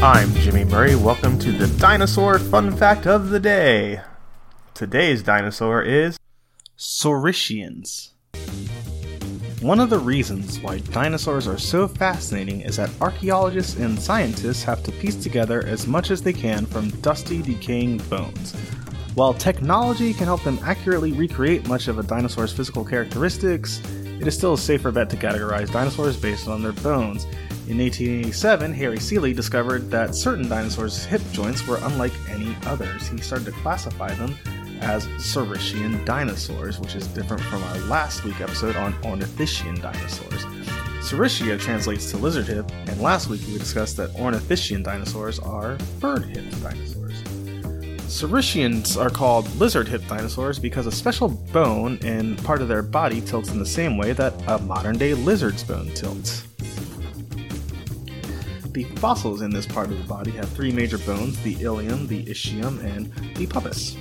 Murray. Welcome to the dinosaur fun fact of the day. Today's dinosaur is Saurischians. One of the reasons why dinosaurs are so fascinating is that archaeologists and scientists have to piece together as much as they can from dusty, decaying bones. While technology can help them accurately recreate much of a dinosaur's physical characteristics, it is still a safer bet to categorize dinosaurs based on their bones. In 1887, Harry Seeley discovered that certain dinosaurs' hip joints were unlike any others. He started to classify them as Saurischian dinosaurs, which is different from our last week episode on Ornithischian dinosaurs. Saurischia translates to lizard hip, and last week we discussed that Ornithischian dinosaurs are bird hip dinosaurs. Saurischians are called lizard hip dinosaurs because a special bone in part of their body tilts in the same way that a modern day lizard's bone tilts. The fossils in this part of the body have three major bones the ilium, the ischium, and the pubis.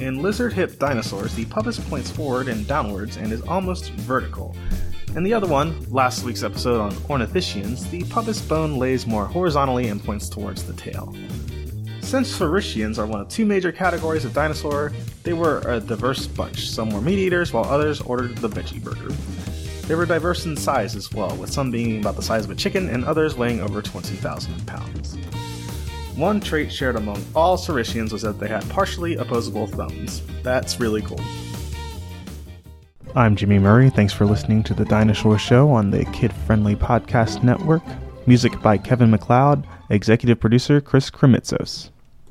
In lizard hip dinosaurs, the pubis points forward and downwards and is almost vertical. In the other one, last week's episode on ornithischians, the pubis bone lays more horizontally and points towards the tail. Since Saurischians are one of two major categories of dinosaur, they were a diverse bunch. Some were meat eaters, while others ordered the veggie burger. They were diverse in size as well, with some being about the size of a chicken and others weighing over 20,000 pounds. One trait shared among all Saurischians was that they had partially opposable thumbs. That's really cool. I'm Jimmy Murray. Thanks for listening to The Dinosaur Show on the Kid Friendly Podcast Network. Music by Kevin MacLeod, executive producer Chris Kremitzos.